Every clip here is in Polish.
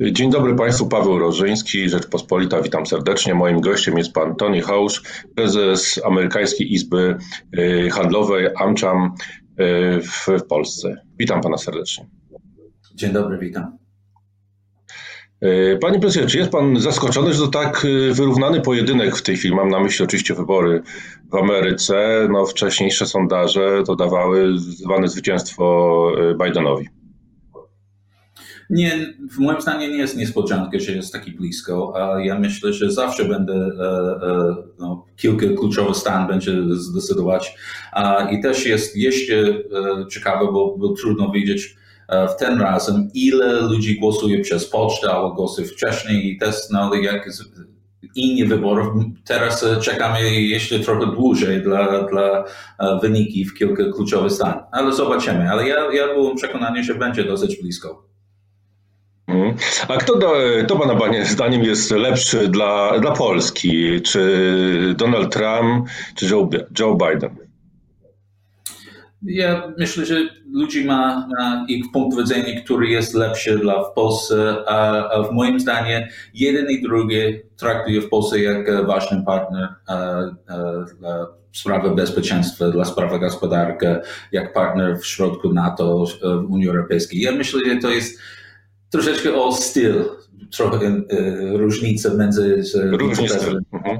Dzień dobry Państwu, Paweł Rożyński, Rzeczpospolita, witam serdecznie. Moim gościem jest pan Tony Hołsz, prezes Amerykańskiej Izby y, Handlowej AmCham y, w Polsce. Witam pana serdecznie. Dzień dobry, witam. Y, panie prezydencie, czy jest pan zaskoczony, że to tak wyrównany pojedynek w tej chwili? Mam na myśli oczywiście wybory w Ameryce. No, wcześniejsze sondaże to dawały zwane zwycięstwo Bidenowi. Nie, w moim zdaniem nie jest niespodzianka, że jest taki blisko. Ja myślę, że zawsze będę e, e, no, kilka kluczowych stan będzie zdecydować. I też jest jeszcze e, ciekawe, bo, bo trudno wiedzieć w ten razem, ile ludzi głosuje przez pocztę albo głosy wcześniej i też no, jak inni wyborów. Teraz czekamy jeszcze trochę dłużej dla, dla wyniki w kilka kluczowych stan, ale zobaczymy. Ale ja, ja byłem przekonany, że będzie dosyć blisko. Mhm. A kto, do, to Pana zdaniem jest lepszy dla, dla Polski? Czy Donald Trump, czy Joe, Joe Biden? Ja myślę, że ludzi ma, ich punkt widzenia, który jest lepszy dla w Polsce, a, w moim zdaniem jeden i drugi traktuje w Polsce jak ważny partner a, dla sprawy bezpieczeństwa, dla sprawy gospodarki, jak partner w środku NATO, w Unii Europejskiej. Ja myślę, że to jest troszeczkę o styl, trochę e, różnice między mhm.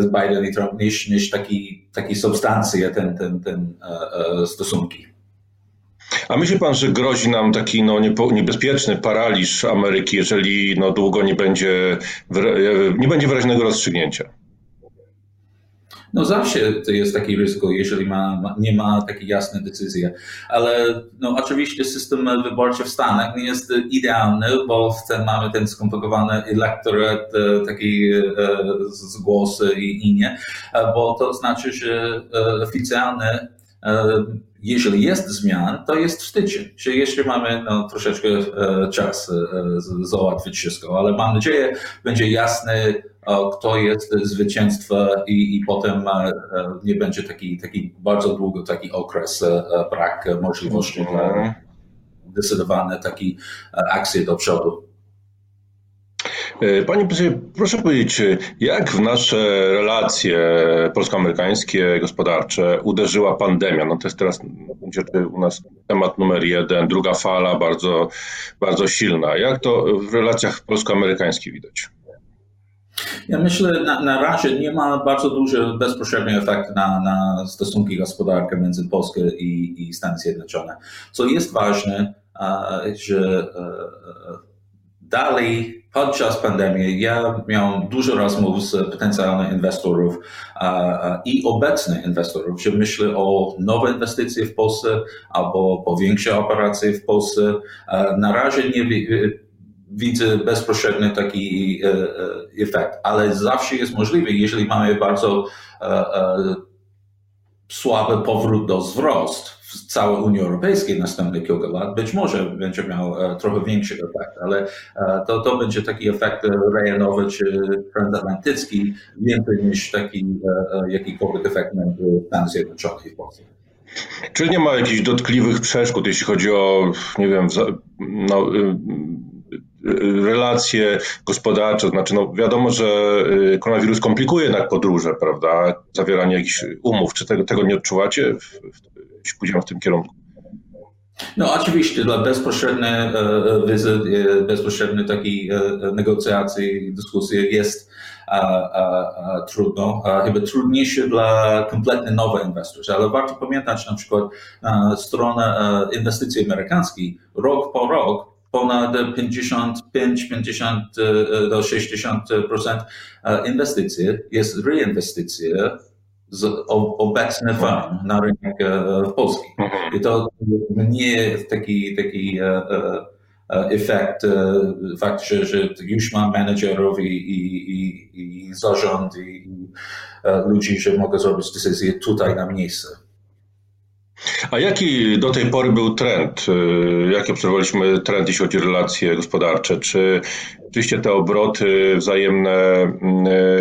z Biden i Trump niż, niż taki, taki substancje ten, ten, ten e, e, stosunki. A myśli pan, że grozi nam taki no, niebezpieczny paraliż Ameryki, jeżeli no, długo nie będzie, nie będzie wyraźnego rozstrzygnięcia? No zawsze to jest takie ryzyko, jeżeli ma, nie ma takiej jasnej decyzji. Ale no, oczywiście system wyborczy w Stanach nie jest idealny, bo ten, mamy ten skomplikowany elektorat, e, taki e, z głosy i inne, bo to znaczy, że e, oficjalne jeżeli jest zmian, to jest w styczniu, czyli jeszcze mamy no, troszeczkę czas załatwić wszystko, ale mam nadzieję, będzie jasny kto jest zwycięstwo i, i potem e, nie będzie taki, taki bardzo długo taki okres e, brak możliwości mm -hmm. dla decydowane takie akcje do przodu. E, panie prezesie, proszę powiedzieć, jak w nasze relacje polsko-amerykańskie, gospodarcze uderzyła pandemia? No to jest teraz u nas temat numer jeden, druga fala bardzo, bardzo silna. Jak to w relacjach polsko-amerykańskich widać? Ja myślę, na, na razie nie ma bardzo duży bezpośredni efekt na, na stosunki gospodarcze między Polską i, i Stany Zjednoczone. Co jest ważne, że dalej podczas pandemii ja miałem dużo rozmów z potencjalnych inwestorów i obecnych inwestorów, że myślę o nowe inwestycje w Polsce albo po większe operacje w Polsce. Na razie nie widzę bezpośredni taki e, e, efekt, ale zawsze jest możliwe, jeżeli mamy bardzo e, słaby powrót do wzrost w całej Unii Europejskiej następne kilka lat, być może będzie miał trochę większy efekt, ale to, to będzie taki efekt rejonowy czy transatlantycki więcej niż taki jakikolwiek efekt między Stanami Zjednoczonymi i. Czy nie ma jakichś dotkliwych przeszkód, jeśli chodzi o, nie wiem, no, y, relacje gospodarcze, znaczy no wiadomo, że y, koronawirus komplikuje jednak podróże, prawda, zawieranie jakichś umów, czy tego, tego nie odczuwacie, jeśli pójdziemy w tym kierunku? No oczywiście dla bezpośredniej e, e, wizyt, e, bezpośredniej takiej negocjacji, dyskusji jest trudno, chyba trudniejsze dla kompletnie nowych inwestorów, ale warto pamiętać na przykład stronę inwestycji amerykańskiej, rok po rok ponad 55-50 e, do 60% e, inwestycji jest reinwestycja z obecnych firm na rynek e, polski. I to nie taki, taki efekt fakt, że, już ma menedżerów i, i, i, i zarząd i, i ludzi, że mogą zrobić decyzje tutaj na miejscu. A jaki do tej pory był trend? Y, jaki obserwowaliśmy trend, jeśli chodzi o relacje gospodarcze? Czy oczywiście te obroty wzajemne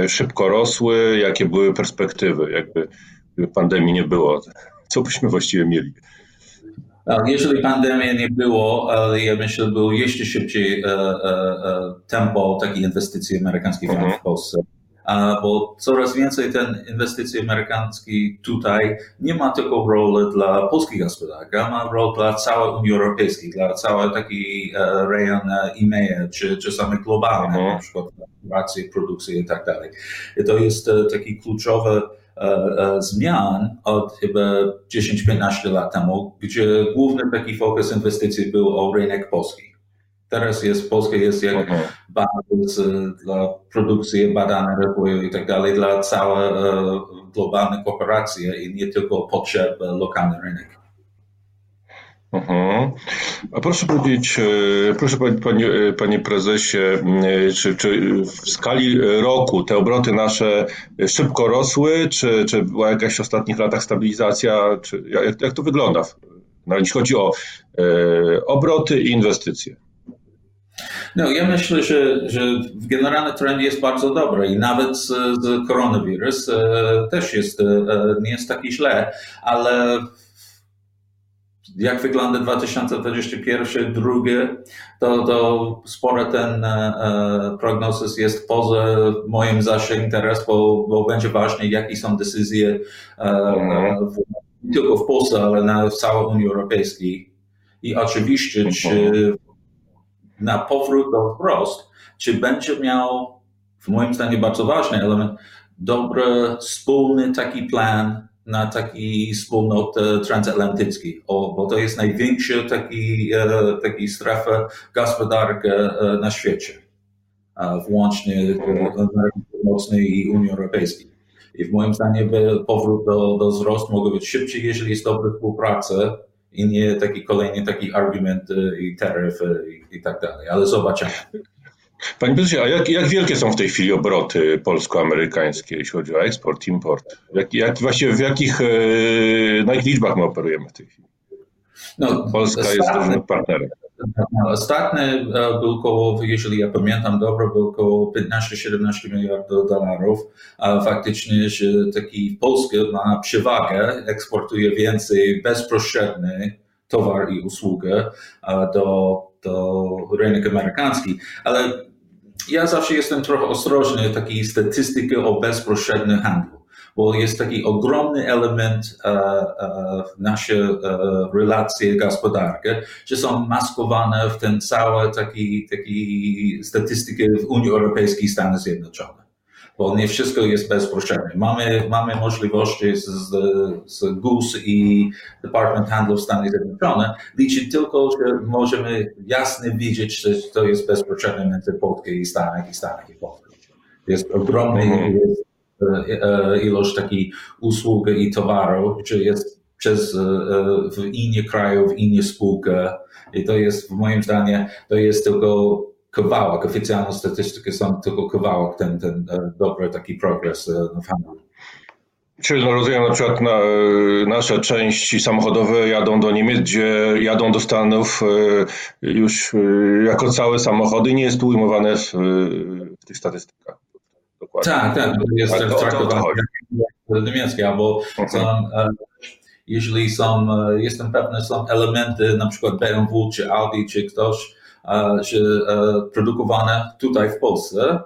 y, szybko rosły? Jakie były perspektywy? Jakby pandemii nie było, co byśmy właściwie mieli? Jeżeli pandemii nie było, ale ja myślę, było jeszcze szybciej tempo takiej inwestycji amerykańskich w mhm. Polsce bo coraz więcej ten inwestycji amerykańskich tutaj nie ma tylko roli dla polskiej gospodarki, ma rolę dla całej Unii Europejskiej, dla całej takiej e, rejon IMEA, czy czasami globalnej, uh-huh. na przykład racje, produkcji i tak dalej. I to jest e, taki kluczowy e, zmian od chyba 10-15 lat temu, gdzie główny taki fokus inwestycji był o rynek polski. Teraz jest, Polska jest jak okay. bazę dla produkcji, badań, rozwoju i tak dalej dla całej e, globalnej korporacji i nie tylko potrzeb e, lokalny rynek. Mhm. A proszę powiedzieć, e, proszę panie, panie prezesie, czy, czy, w skali roku te obroty nasze szybko rosły, czy, czy była jakaś w ostatnich latach stabilizacja, czy jak, jak to wygląda, jeśli chodzi o obroty i inwestycje? No, ja myślę, że, że generalny trend jest bardzo dobry i nawet z, z koronawirus e, też jest, e, nie jest taki źle, ale jak wygląda 2021, drugie, to, to ten e, prognozes jest poza moim zasięgiem teraz, bo, bo będzie ważne, jakie są decyzje e, w, nie tylko w Polsce, ale na całej Unii Europejskiej. I oczywiście, czy mhm na powrót do wzrost, czy będzie miał, w moim zdaniem bardzo ważny element, dobry, wspólny taki plan na taki wspólnot transatlantycki, o, bo to jest największa taki, e, taki strefa e, na świecie, włącznie Północnej i Unii Europejskiej. I w moim zdaniem powrót do, do wzrostu mogę być szybciej, jeżeli jest dobra współpraca i nie taki kolejny taki argument i taryf i, i tak dalej, ale zobaczymy. Panie prezesie, a jak, jak wielkie są w tej chwili obroty polsko-amerykańskie, jeśli chodzi o eksport, import? Jak, jak, właściwie w jakich, e, na jakich liczbach my operujemy w tej chwili? No, Polska jest dużym partnerem. Ostatni e, był około, jeżeli ja pamiętam dobrze, był około 15-17 miliardów dolarów, faktycznie, że taki Polska ma przewagę, eksportuje więcej bezpośredni towar i usługę do, do rynku amerykański, ale ja zawsze jestem trochę ostrożny takiej statystyki o bezpośrednim handlu bo jest taki ogromny element e, e, w nasze e, relacje gospodarcze, że są maskowane w ten cały taki, taki statystyki w Unii Europejskiej Stany Zjednoczone bo nie wszystko jest bezpośrednie. Mamy, mamy możliwości z, z GUS i Department Handlu w Stanach Zjednoczonych liczyć tylko, że możemy jasno widzieć, że to jest bezpośrednie między Polską i Stanach i Stanach i Polską. Jest ogromny, -hmm. jest ilość takich usług i towarów, czy jest przez e, w innych krajów, inne spółki. I to jest, w moim zdaniem, to jest tylko kawałek, oficjalne statystyki są tylko kawałek, ten, ten dobry taki progres w handlu. Czyli rozumiem, na przykład na, nasze części samochodowe jadą do Niemiec, gdzie jadą do Stanów już jako całe samochody nie jest to ujmowane w, w tych statystykach dokładnie. Tak, tak, jest tak, traktowane jak niemieckie, albo są, e, jeżeli są, e, jestem pewny, są elementy, na przykład BMW, czy Audi, czy ktoś, że e, produkowane tutaj w Polsce,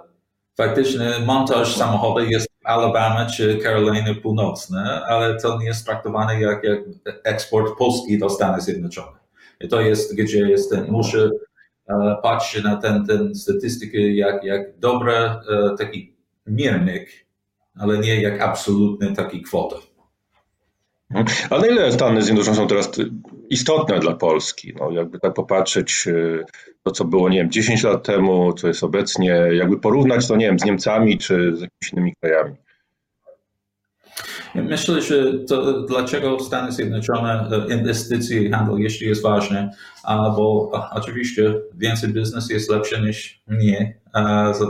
faktycznie montaż samochodu jest w Alabama czy Caroliny Północne, ale to nie jest traktowane jak, jak eksport polski do Stanów Zjednoczonych. I to jest, gdzie jest ten, muszę patrzeć na ten, ten statystykę, jak, jak dobre taki miernik, ale nie jak absolutny taki kwota. A na ile Stany Zjednoczone są teraz istotne dla Polski? No, jakby tak popatrzeć, y, to co było, nie wiem, 10 lat temu, co jest obecnie, jakby porównać to, nie wiem, z Niemcami czy z jakimiś innymi krajami. Myślę, że to, dlaczego Stany Zjednoczone e, inwestycje i handel jeszcze jest ważne, bo oczywiście więcej biznes jest lepsze niż nie,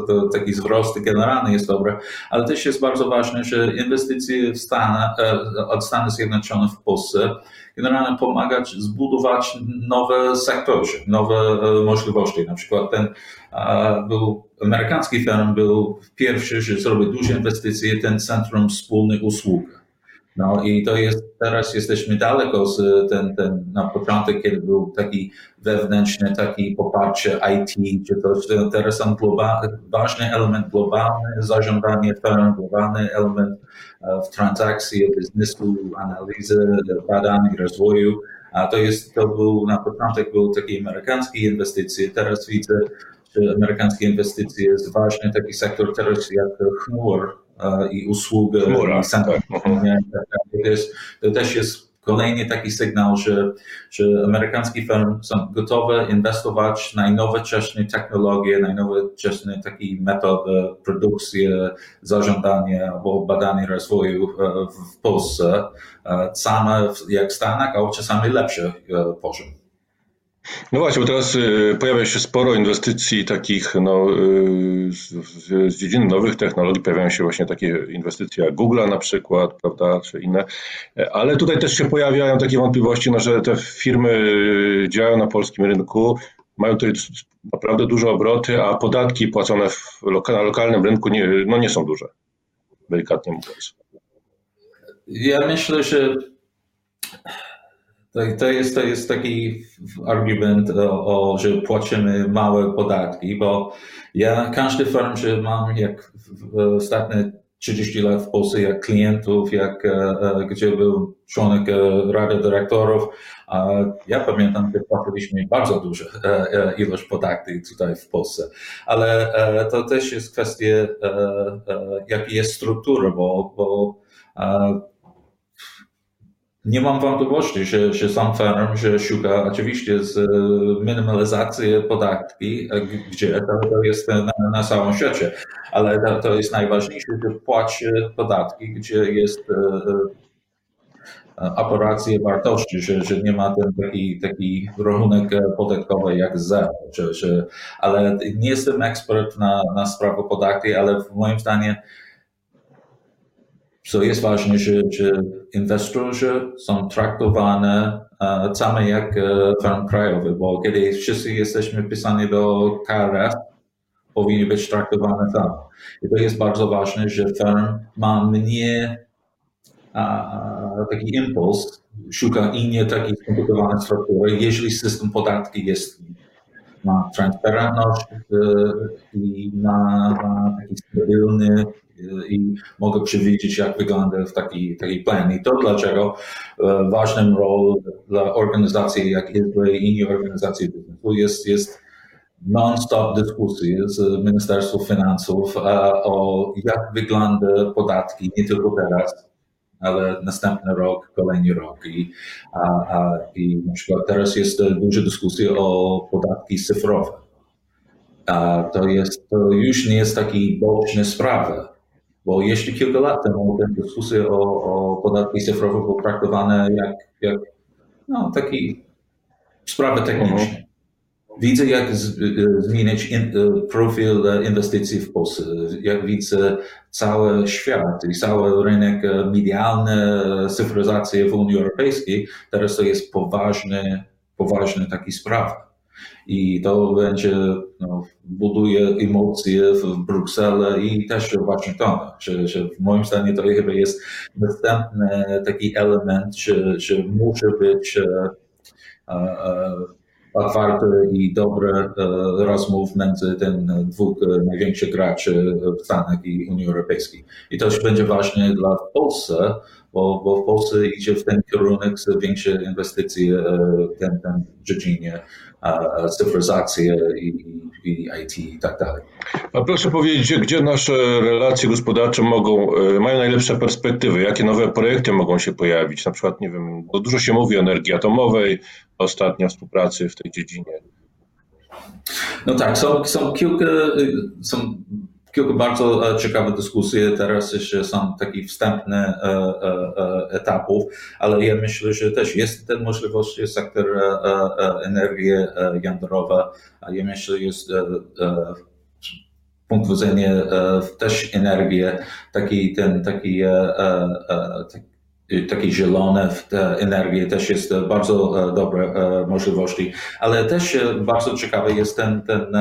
to taki wzrost generalny jest dobry, ale też jest bardzo ważne, że inwestycje w Stanach, e, od Stanów Zjednoczonych w Polsce generalnie pomagać zbudować nowe sektory, nowe e, możliwości. Na przykład ten był amerykański firm był pierwszy, że zrobił duże inwestycje, ten Centrum Wspólnych Usług No i to jest, teraz jesteśmy daleko z ten, ten na początek, kiedy był taki wewnętrzny, taki poparcie IT, czy to teraz są globalny, ważny element globalny, zarządzanie firm, globalny element e, w transakcji, biznesu, analizy, badań i rozwoju. A to jest, to był na początek był taki amerykański inwestycje, teraz widzę, że amerykańskie inwestycje jest ważny taki sektor teraz jak chmur, i usług Chmura, i tak. mhm. to, jest, to też jest kolejny taki sygnał, że, że amerykańskie firmy są gotowe inwestować w najnowocześniejsze technologie, najnowocześniejsze takie metody produkcji, zarządzania albo badania rozwoju w Polsce, same jak w Stanach, a czasami lepszy poziom. No właśnie, bo teraz y, pojawia się sporo inwestycji takich no, y, z, z dziedziny nowych technologii. Pojawiają się właśnie takie inwestycje jak Google na przykład, prawda, czy inne. Ale tutaj też się pojawiają takie wątpliwości, no, że te firmy y, działają na polskim rynku, mają tutaj naprawdę duże obroty, a podatki płacone w, na lokalnym rynku nie, no, nie są duże, delikatnie mówiąc. Ja myślę, że to, jest, to jest taki argument, o, o, że płacimy małe podatki, bo ja każdy firm, że mam jak ostatnie 30 lat w Polsce, jak klientów, jak e, e, gdzie był członek e, Rady Dyrektorów, ja pamiętam, że płaciliśmy bardzo dużo ilość podatków tutaj w Polsce, ale to też jest kwestia, jaka jest struktura, bo, bo nie mam wątpliwości, że, że sam firm, że szuka oczywiście z e, minimalizacji podatki, e, gdzie to, to jest na, na całym świecie, ale to, to jest najważniejsze, że płaci podatki, gdzie jest e, operacja wartości, że, że nie ma ten taki, taki rachunek podatkowy jak zero. Że, że, ale nie jestem ekspert na, na sprawę podatki, ale w moim zdaniem co jest ważne, że, że inwestorzy są traktowani uh, same jak uh, firm krajowy, bo kiedy wszyscy jesteśmy pisani do KRS, powinni być traktowani tam. I to jest bardzo ważne, że firm ma mniej uh, taki impuls, szuka innej takiej skomplikowanej struktury, jeżeli system podatki jest ma transparentność i ma, ma taki stabilny i mogę przewidzieć, jak wygląda taki, taki plan. I to dlaczego e, ważnym rol dla organizacji jak Izrael i innych organizacji biznesu jest, jest non-stop dyskusje z Ministerstwem Finansów e, o jak wygląda podatki, nie tylko teraz, ale następny rok, kolejny rok. I, a, a, I na przykład teraz jest duża dyskusja o podatki cyfrowe. A to, jest, to już nie jest taki boczny sprawa bo jeszcze kilka lat temu te dyskusje o, o podatki cyfrowe były traktowane jak, jak no, taki sprawy techniczne. Mhm. Widzę, jak z, y, zmienić in, y, profil inwestycji w Polsce. Jak widzę cały świat i cały rynek medialny, cyfryzacja w Unii Europejskiej, teraz to jest poważny, poważny taki sprawa i to będzie, no, buduje emocje w Brukseli i też w Waszyngtonie, że, że moim zdaniem to chyba jest następny taki element, że, że musi być e, e, otwarte i dobre e, rozmów między tym dwóch największych graczy w Stanach i Unii Europejskiej. I to już będzie ważne dla Polsce, bo, bo w Polsce idzie w ten kierunek większe inwestycje w tym, tym dziedzinie cyfryzację i, i IT i tak dalej. A proszę powiedzieć, gdzie nasze relacje gospodarcze mogą, e, mają najlepsze perspektywy? Jakie nowe projekty mogą się pojawić? Na przykład, nie wiem, bo dużo się mówi o energii atomowej, ostatnia współpracy w tej dziedzinie. No tak, są, są kilka, są kilka bardzo e, ciekawych dyskusji. Teraz jeszcze są takie wstępne e, e, etapów, ale ja myślę, że też jest ten możliwość sektor energii jądrowej. Ja myślę, że jest punkt widzenia też energii, taki ten, taki, takie zielone energie też jest bardzo dobre możliwości, ale też bardzo ciekawe jest ten, ten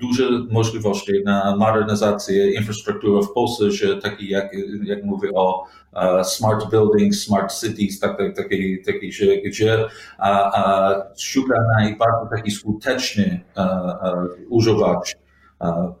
duże możliwości na modernizację infrastruktury w Polsce, że taki jak, jak mówię o smart buildings, smart cities, tak, tak, takie, takie, gdzie a, a, szuka najbardziej taki skuteczny a, a, używać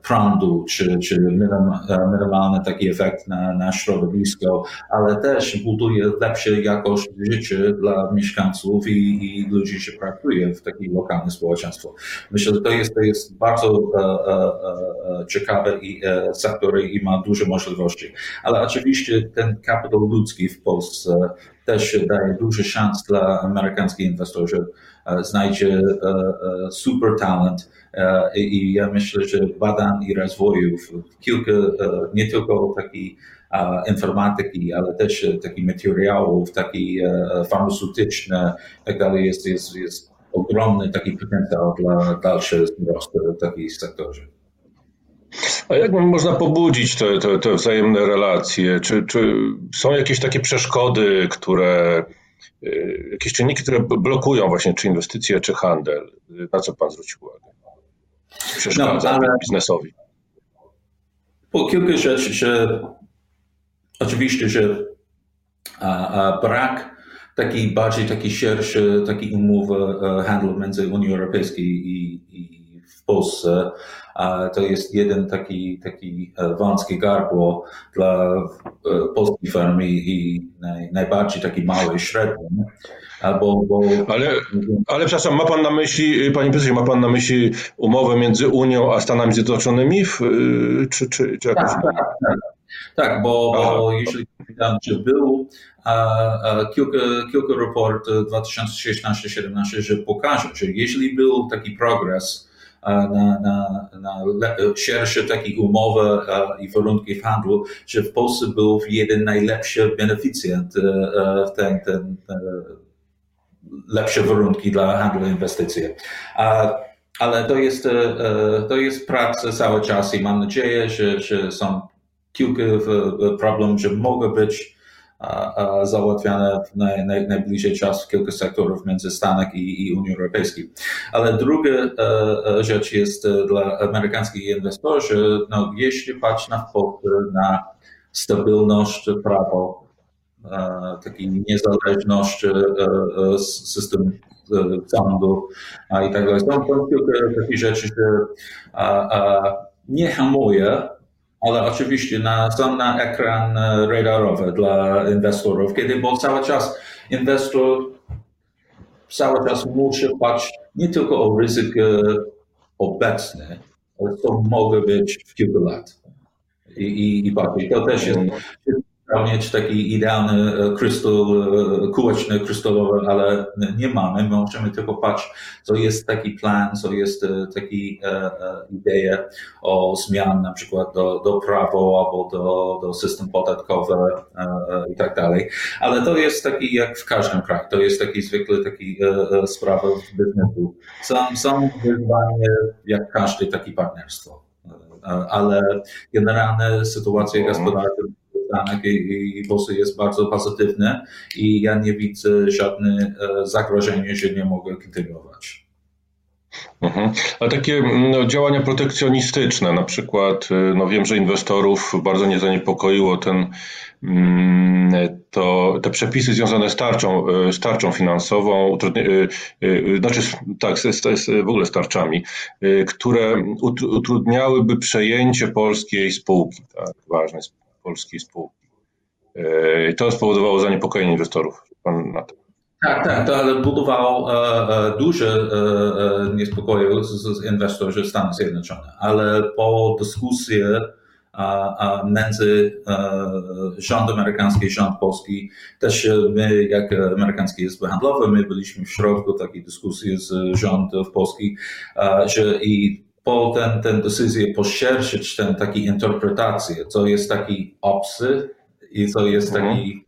prądu, czy, czy minimalny taki efekt na, na środowisko, ale też buduje lepszą jakość życia dla mieszkańców i, i ludzi, którzy pracuje w takim lokalnym społeczeństwo. Myślę, że to jest, to jest bardzo e, e, e ciekawe i, e, sektor i ma duże możliwości. Ale oczywiście ten kapitał ludzki w Polsce też daje duże szans dla amerykańskich inwestorów, że e, znajdzie e, super talent, E, I ja myślę, że badań i rozwoju kilka, e, nie tylko takiej informatyki, ale też takich materiałów, takich e, farmaceutycznych, tak dalej, jest, jest, jest ogromny taki potencjał dla dalszego wzrostu w takiej sektorze. A jak można pobudzić te, te, te wzajemne relacje? Czy, czy są jakieś takie przeszkody, które, jakieś czynniki, które blokują właśnie czy inwestycje, czy handel? Na co Pan zwrócił uwagę? przeszkadza no, biznesowi? Po kilka rzeczy, że oczywiście, że a, a brak takiej bardziej takiej szerszy, takiej umowy e, handlu między Unią Europejską i, i w Polsce, to jest jeden taki, taki e, wąski gardło dla e, polskiej firmy i naj, najbardziej taki mały średni. Albo, bo... ale, ale przepraszam, ma pan na myśli, panie prezesie, ma pan na myśli umowę między Unią a Stanami Zjednoczonymi, w, czy, czy, czy jakoś tak, tak, tak, tak, bo, bo jeśli pamiętam, że był a, a kilka, kilka raport 2016-2017, że pokaże, że jeśli był taki progres na, na, na szersze takie umowy i warunki w handlu, że w Polsce był jeden najlepszy beneficjent e, e, ten, ten, ten lepsze warunki dla handlu inwestycji. Ale to jest, e, e, to jest praca cały czas i mam nadzieję, że, że są kilka problemów, że mogą być załatwiane w naj, naj, w kilku sektorów między Stanach i, i Europejską. Ale druga e, rzecz jest dla amerykańskich inwestorów, no, jeśli patrzeć na, na stabilność prawa takiej niezależności systemu sądu i tak dalej. Są kilka takich rzeczy, że nie hamuje, ale oczywiście na, są na ekran radarowy dla inwestorów, kiedy bo cały czas inwestor cały czas musi patrzeć nie tylko o ryzyko obecne, ale co mogę być w kilku lat. I, i, i To też jest mieć taki idealny e, krystal, e, kółeczny, krystalowy, ale nie mamy. My możemy tylko patrzeć, co jest taki plan, co jest e, taki idea o zmian na przykład do, do prawo albo do, do system podatkowy i tak dalej. Ale to jest taki jak w każdym kraju. To jest taki zwykle taki sprawa w biznesu. Są, są wyzwania jak każde takie partnerstwo. Ale generalne sytuacje gospodarcze Stanach i, i Polsce jest bardzo pozytywne i ja nie widzę żadnych e, zagrożenia, że nie mogę kontynuować. Mhm. A takie no, działania protekcjonistyczne, na przykład, e, no wiem, że inwestorów bardzo nie zaniepokoiło ten, mm, to, te przepisy związane z tarczą, z tarczą finansową, znaczy tak, z, z, w ogóle z tarczami, które utrudniałyby przejęcie polskiej spółki, tak, ważnej polskiej spółki. E, to spowodowało zaniepokojenie inwestorów. Pan na to. Tak, tak, to budowało e, e, duże e, e niespodziewanie z, z inwestorów Stanów Zjednoczonych, ale po dyskusji między e, rząd amerykański i rząd polski, też my, jak amerykańskie izby handlowe, my byliśmy w środku takiej dyskusji z rządem polski, że i po ten, ten decyzję poszerzyć ten taki interpretację, co jest taki obcy i co jest mhm. taki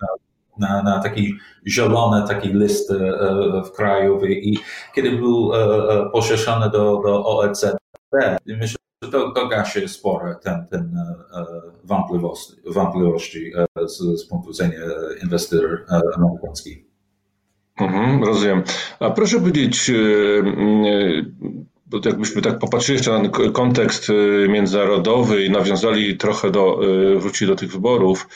na, na taki zielony taki list e, w kraju i kiedy był e, e, poszerzony do, do OECD, myślę, to, to gasie spore ten, ten wątpliwości, wątpliwości z, z punktu widzenia inwestor amerykańskich. Mhm, rozumiem. A proszę powiedzieć, bo jakbyśmy tak popatrzyli jeszcze na kontekst międzynarodowy i nawiązali trochę do, wrócili do tych wyborów,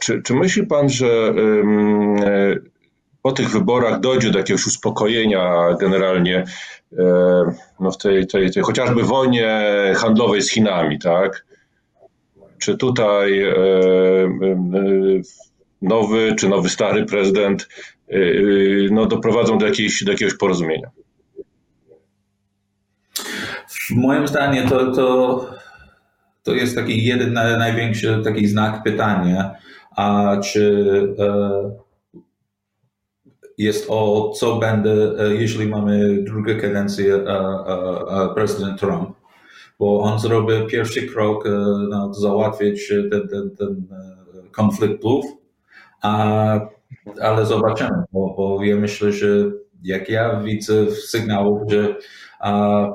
czy, czy myśli pan, że po tych wyborach dojdzie do jakiegoś uspokojenia generalnie no w tej, tej, tej chociażby wojnie handlowej z Chinami, tak? Czy tutaj nowy czy nowy stary prezydent no, doprowadzą do, jakiejś, do jakiegoś porozumienia? Moim zdaniem to, to, to jest taki jeden największy taki znak pytania, a czy e, jest o co będę, e, jeśli mamy drugą kadencję e, prezydent Trump, bo on zrobił pierwszy krok no, załatwić ten, ten, ten konfliktów, a, ale zobaczymy, bo, bo ja myślę, że jak ja widzę sygnałów, że a,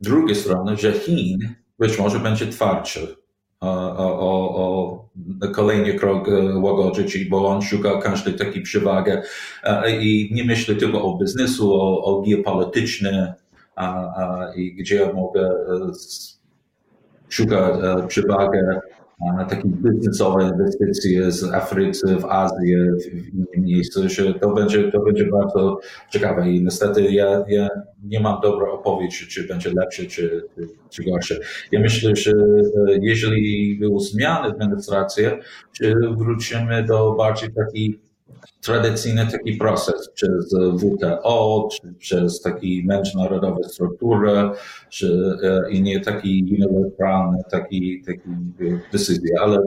drugiej strony, że Chin być może będzie twardszy o, o, o kolejny krok e, łagodzić, bo on szuka każdej takiej przewagi e, i nie myśli tylko o biznesu, o, o geopolitycznym, i gdzie mogę e, szukać przewagi takie biznesowe inwestycje z Afryki, w Azji, w innych miejscach, że to będzie, to będzie bardzo ciekawe i niestety ja, ja nie mam dobrej odpowiedzi, czy będzie lepsze, czy, czy gorsze. Ja myślę, że e, jeżeli były zmiany administracji, czy wrócimy do bardziej takiej tradycyjny taki proces przez WTO, czy przez taki międzynarodowe struktury, czy e, i nie taki unilateralny, taki, taki decyzje, ale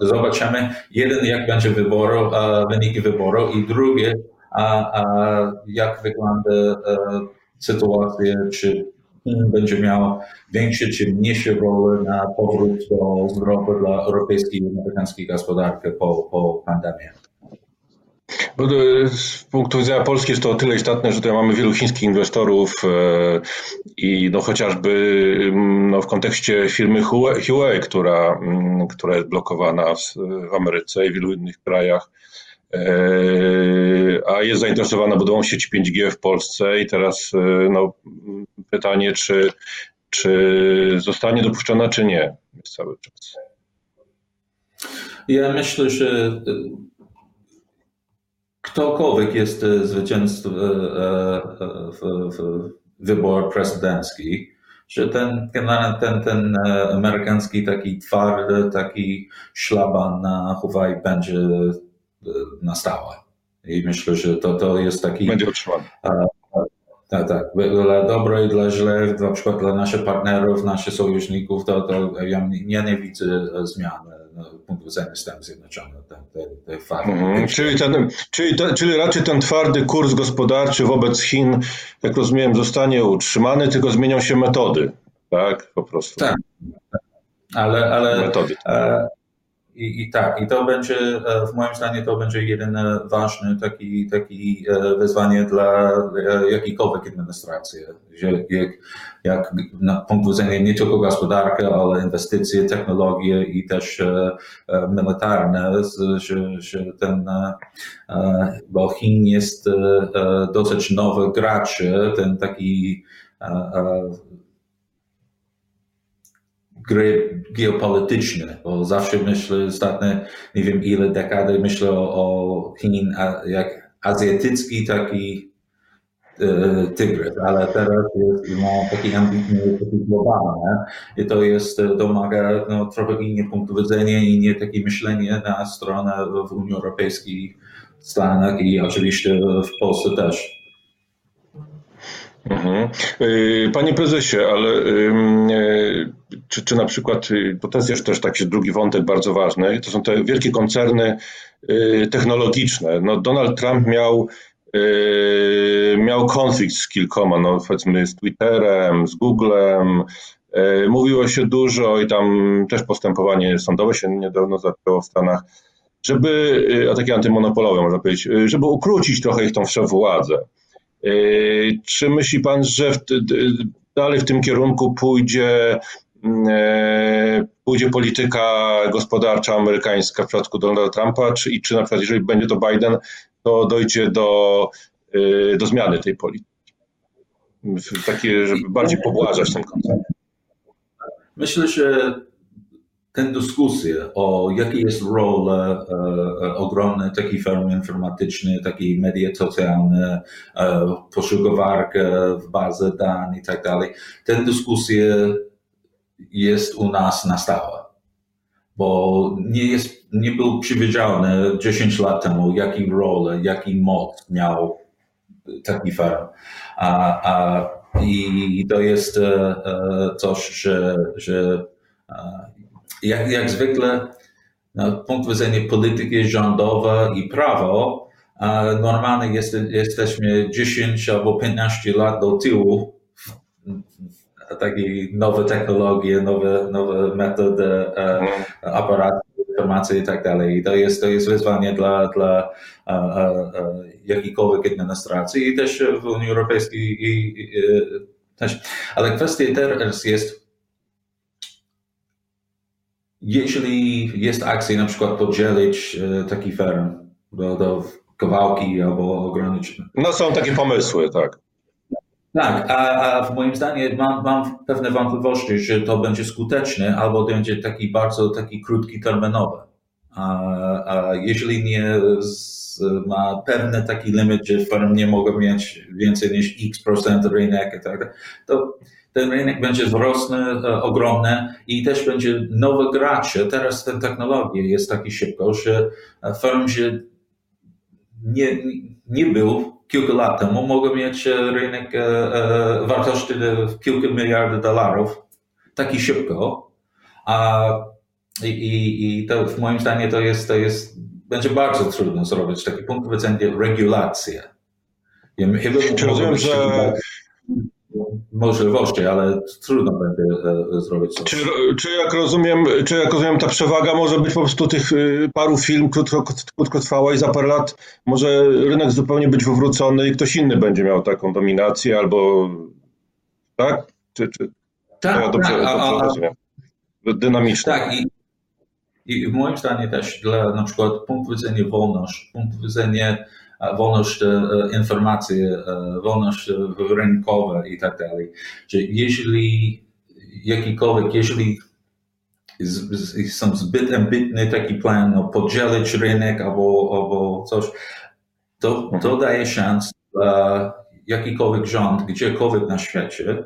zobaczymy, jeden jak będzie wyboru, wyniki wyboru i drugie, a, a jak wygląda e, sytuacja, czy Chin będzie miał większe czy mniejsze rolę na powrót do zdrowia dla europejskiej i amerykańskiej gospodarki po, po pandemii. Bo e, z punktu widzenia Polski jest to o tyle istotne, że tutaj mamy wielu chińskich inwestorów e, i no chociażby no w kontekście firmy Huawei, która, która jest blokowana w, Ameryce i wielu innych krajach, e, a jest zainteresowana budową sieci 5G w Polsce i teraz no, pytanie, czy, czy zostanie dopuszczona, czy nie jest cały czas. Ja myślę, że ktokolwiek jest e, zwycięzcą e, e, w, w wybór prezydencki, że ten, ten, ten amerykański taki twardy, taki szlaban na Hawaii będzie na stałe. I myślę, że to, to jest taki... Będzie utrzymany. Tak, tak. Dla dobre i dla źle, na przykład dla naszych partnerów, naszych sojuszników, to, to ja nie, nie widzę zmiany punktu widzenia Stanów Zjednoczonych, te, te, fakty. Mhm. Czyli, ten, czyli, te, czyli raczej ten twardy kurs gospodarczy wobec Chin, jak rozumiem, zostanie utrzymany, tylko zmienią się metody, tak? Po prostu. Tak, ale, ale metody. E, i, I tak, i to będzie, e, w moim zdaniem, to będzie jeden e, ważny taki, taki e, wyzwanie dla jakiejkolwiek administracji. Jak, jak na punkt widzenia nie tylko gospodarki, ale inwestycje, technologie i też militarne, że, że ten, bo Chin jest dosyć nowy gracz, ten taki gry geopolityczne, bo zawsze myślę, ostatnie nie wiem ile dekady myślę o, o Chin jak azjatycki taki e, tygrys, ale teraz jest ma taki ambitny, taki globalny i to jest, domaga no, trochę inny punkt widzenia i nie takie myślenie na stronę w Unii Europejskiej, Stanach i oczywiście w Polsce też. Mhm. Y, panie prezesie, ale y, czy, czy na przykład, y, bo to jest też taki drugi wątek bardzo ważny, to są te wielkie koncerny technologiczne. No Donald Trump miał, miał konflikt z kilkoma, no powiedzmy z Twitterem, z Googlem, mówiło się dużo i tam też postępowanie sądowe się niedawno zaczęło w Stanach, żeby, a takie antymonopolowe można powiedzieć, żeby ukrócić trochę ich tą wszechwładzę. Czy myśli pan, że dalej w tym kierunku pójdzie, e, pójdzie polityka gospodarcza amerykańska w przypadku Donalda Trumpa, czy, i czy na przykład jeżeli będzie to Biden, to dojdzie do, e, do zmiany tej polityki. Takie, żeby bardziej pobłażać ten koncept. Myślę, że tę dyskusję o jakiej jest rola e, e, ogromnej takiej firmy informatycznej, takiej media socjalne, e, poszukiwarkę w bazę danych i tak dalej, tę dyskusję jest u nas na stałe. Bo nie, jest, nie był przewidziany 10 lat temu, jaki rolę, jaki moc miał taki firm. A, a, I to jest e, e, coś, że, że jak, jak zwykle no, z punktu widzenia polityki rządowej i prawo, normalnie jest, jesteśmy 10 albo 15 lat do tyłu takie nowe technologie, nowe, nowe metody e, mhm. aparatu, informacji i tak dalej. I to jest, to jest wyzwanie dla, dla a, a, jakiejkolwiek administracji i też w Unii Europejskiej i, i, też. Ale kwestia teraz jest jeśli jest akcja na przykład podzielić e, taki firm do, do kawałki albo ograniczyć. No są takie pomysły, tak. Tak, a, a w moim zdaniem mam, mam pewne wątpliwości, że to będzie skuteczne albo będzie taki bardzo taki krótki terminowy. A, jeżeli nie ma pewny taki limit, że firm nie mogą mieć więcej niż x procent rynek, tak, to ten rynek będzie wzrosły e, ogromny i też będzie nowe gracze. Teraz ten technologia jest taki szybko, że e, firm, że nie, nie był kilka lat temu, mogą mieć e, rynek wartości kilka miliardów dolarów taki szybko. A, i, i, I to w moim zdaniem to jest, to jest, będzie bardzo trudno zrobić taki punkt widzenia regulacji. Ja chyba rozumiem, że możliwości, ale trudno będzie e, zrobić coś. Czy, czy, jak rozumiem, czy jak rozumiem, ta przewaga może być po prostu tych y, paru film krótko, krótkotrwała i za parę lat może rynek zupełnie być wywrócony i ktoś inny będzie miał taką dominację albo tak? Czy, czy tak, ja dobrze, tak, a, dobrze rozumiem? Dynamicznie. Tak i, i w moim zdaniem też dla na przykład punkt widzenia wolność, punkt widzenia wolność e, informacji, e, wolność rynkowa i tak dalej. Że jeżeli jakikolwiek, jeżeli są zbyt ambitny taki plan, no, podzielić rynek albo, albo coś, to, to mhm. daje szansę dla jakikolwiek rząd, gdziekolwiek na świecie,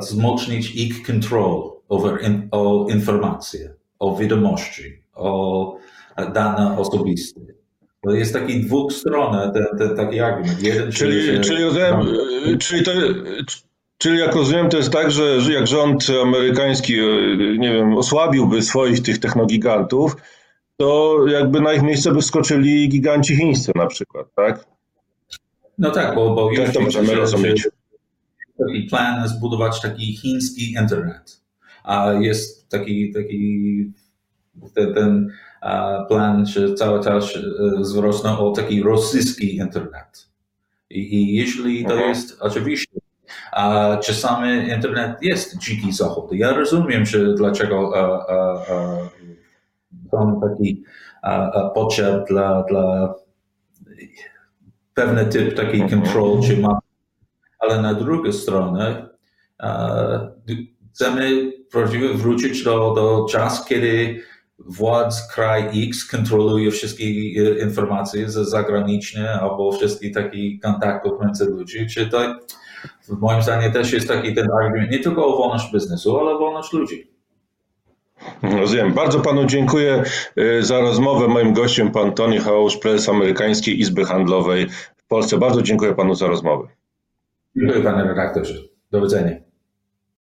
wzmocnić ich kontrol in, o informacje, o wiadomości, o dane osobiste. To jest taki dwustronny ten, ten taki argument. Jeden, czyli, czyli, czyli, rozumiem, czyli, to, czyli jak rozumiem, to jest tak, że jak rząd amerykański, nie wiem, osłabiłby swoich tych technogigantów, to jakby na ich miejsce by skoczyli giganci chińscy na przykład, tak? No tak, bo, bo tak to możemy rozumieć. Taki plan zbudować taki chiński internet. A jest taki, taki ten, ten plan, że cały czas wzrosną o taki rosyjski internet. I, i jeśli to mhm. jest oczywiście, a czasami internet jest dziki zachód. Ja rozumiem, że dlaczego a, a, a, są taki potrzeb dla, dla pewny typ takiej mhm. kontrol, czy ma, ale na drugą stronę chcemy prawdziwie wrócić do, do czasu, kiedy władz kraj X kontroluje wszystkie e, informacje zagraniczne albo wszystkie takie kontaktów między ludźmi, czy to w moim zdaniem też jest taki ten argument nie tylko o wolność biznesu, ale o wolność ludzi. Rozumiem. Bardzo panu dziękuję e, za rozmowę. Moim gościem pan Tony Hołsz, prezes Amerykańskiej Izby Handlowej w Polsce. Bardzo dziękuję panu za rozmowę. Dziękuję panie redaktorze. Do widzenia.